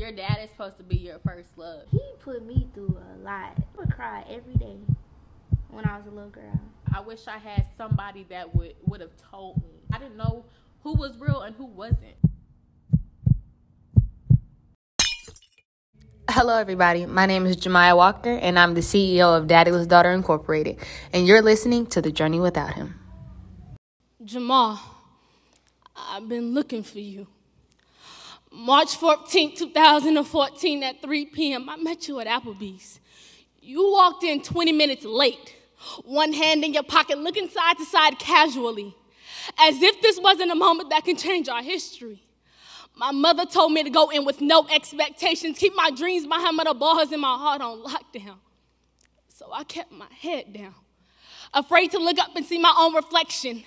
Your dad is supposed to be your first love. He put me through a lot. I would cry every day when I was a little girl. I wish I had somebody that would would have told me. I didn't know who was real and who wasn't. Hello, everybody. My name is Jamaya Walker, and I'm the CEO of Daddyless Daughter Incorporated, and you're listening to The Journey Without Him. Jamal, I've been looking for you. March 14, 2014, at 3 p.m., I met you at Applebee's. You walked in 20 minutes late, one hand in your pocket, looking side to side casually, as if this wasn't a moment that can change our history. My mother told me to go in with no expectations, keep my dreams behind my bars and my heart on lockdown. So I kept my head down, afraid to look up and see my own reflection.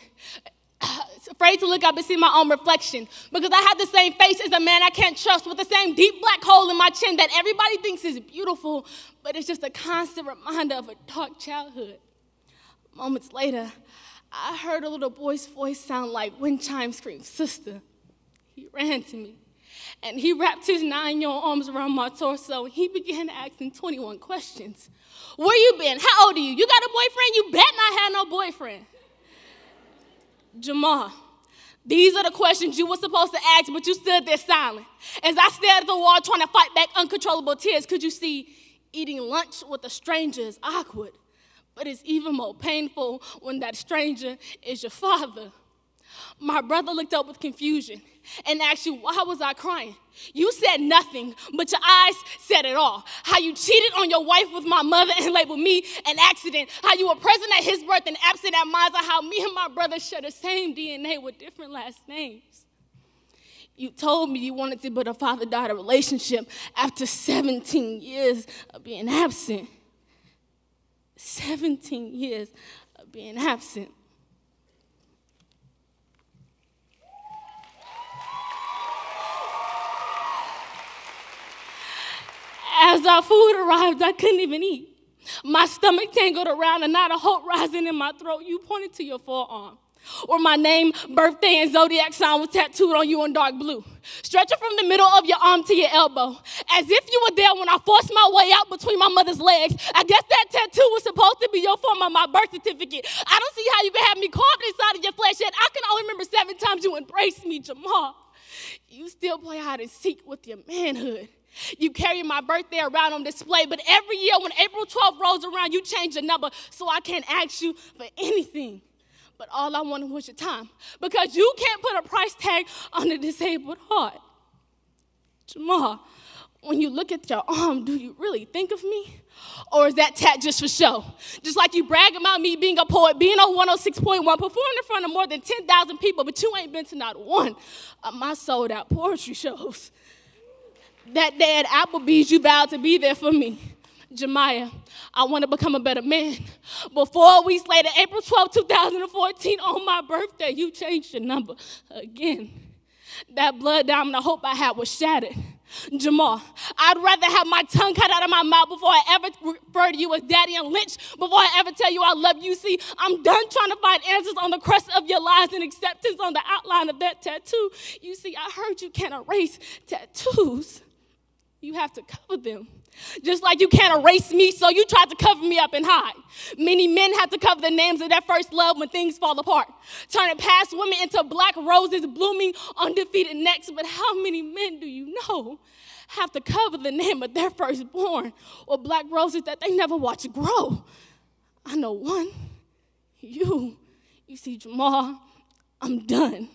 Afraid to look up and see my own reflection because I have the same face as a man I can't trust with the same deep black hole in my chin that everybody thinks is beautiful, but it's just a constant reminder of a dark childhood. Moments later, I heard a little boy's voice sound like wind chimes scream, Sister. He ran to me and he wrapped his nine year old arms around my torso and he began asking 21 questions. Where you been? How old are you? You got a boyfriend? You bet not have no boyfriend. Jamal, these are the questions you were supposed to ask, but you stood there silent. As I stared at the wall trying to fight back uncontrollable tears, could you see eating lunch with a stranger is awkward, but it's even more painful when that stranger is your father. My brother looked up with confusion and asked you, Why was I crying? You said nothing, but your eyes said it all. How you cheated on your wife with my mother and labeled me an accident. How you were present at his birth and absent at mine. How me and my brother share the same DNA with different last names. You told me you wanted to build a father daughter relationship after 17 years of being absent. 17 years of being absent. As our food arrived, I couldn't even eat. My stomach tangled around and not a hope rising in my throat. You pointed to your forearm, where my name, birthday, and zodiac sign was tattooed on you in dark blue. Stretching from the middle of your arm to your elbow, as if you were there when I forced my way out between my mother's legs. I guess that tattoo was supposed to be your form of my birth certificate. I don't see how you can have me carved inside of your flesh, yet I can only remember seven times you embraced me, Jamal. You still play hide and seek with your manhood. You carry my birthday around on display, but every year when April 12th rolls around, you change the number so I can't ask you for anything. But all I wanted was your time because you can't put a price tag on a disabled heart. Jamal, when you look at your arm, do you really think of me? Or is that tat just for show? Just like you brag about me being a poet, being on 106.1, performing in front of more than 10,000 people, but you ain't been to not one of my sold out poetry shows that day at Applebee's, you vowed to be there for me. Jamaya, I want to become a better man. But four weeks later, April 12, 2014, on my birthday, you changed your number again. That blood diamond I hope I had was shattered. Jamal, I'd rather have my tongue cut out of my mouth before I ever refer to you as daddy and lynch, before I ever tell you I love you. See, I'm done trying to find answers on the crest of your lies and acceptance on the outline of that tattoo. You see, I heard you can't erase tattoos you have to cover them. Just like you can't erase me, so you tried to cover me up and hide. Many men have to cover the names of their first love when things fall apart, turning past women into black roses blooming on defeated necks. But how many men do you know have to cover the name of their firstborn or black roses that they never watch grow? I know one. You. You see, Jamal, I'm done.